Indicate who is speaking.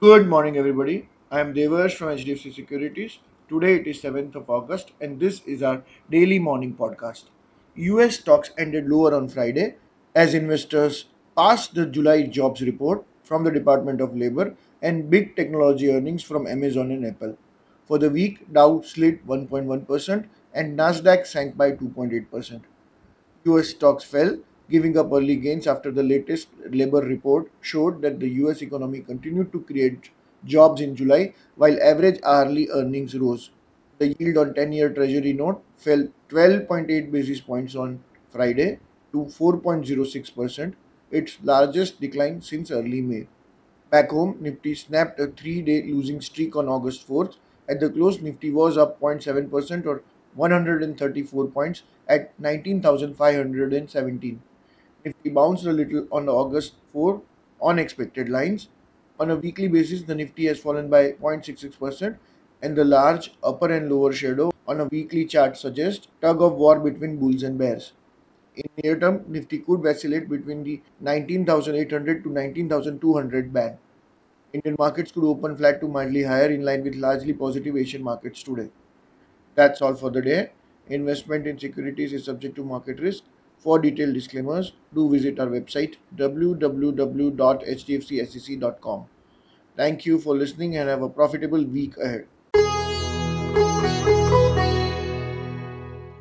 Speaker 1: Good morning, everybody. I am Devarsh from HDFC Securities. Today it is 7th of August, and this is our daily morning podcast. US stocks ended lower on Friday as investors passed the July jobs report from the Department of Labor and big technology earnings from Amazon and Apple. For the week, Dow slid 1.1% and Nasdaq sank by 2.8%. US stocks fell, giving up early gains after the latest labor report showed that the US economy continued to create jobs in July while average hourly earnings rose. The yield on 10 year Treasury note fell 12.8 basis points on Friday to 4.06%, its largest decline since early May. Back home, Nifty snapped a three day losing streak on August 4th. At the close, Nifty was up 0.7% or 134 points at 19,517. Nifty bounced a little on August 4 on expected lines. On a weekly basis, the Nifty has fallen by 0.66%, and the large upper and lower shadow on a weekly chart suggests tug of war between bulls and bears. In near term, Nifty could vacillate between the 19,800 to 19,200 band. Indian markets could open flat to mildly higher in line with largely positive Asian markets today. That's all for the day. Investment in securities is subject to market risk. For detailed disclaimers, do visit our website www.hdfcsec.com. Thank you for listening and have a profitable week ahead.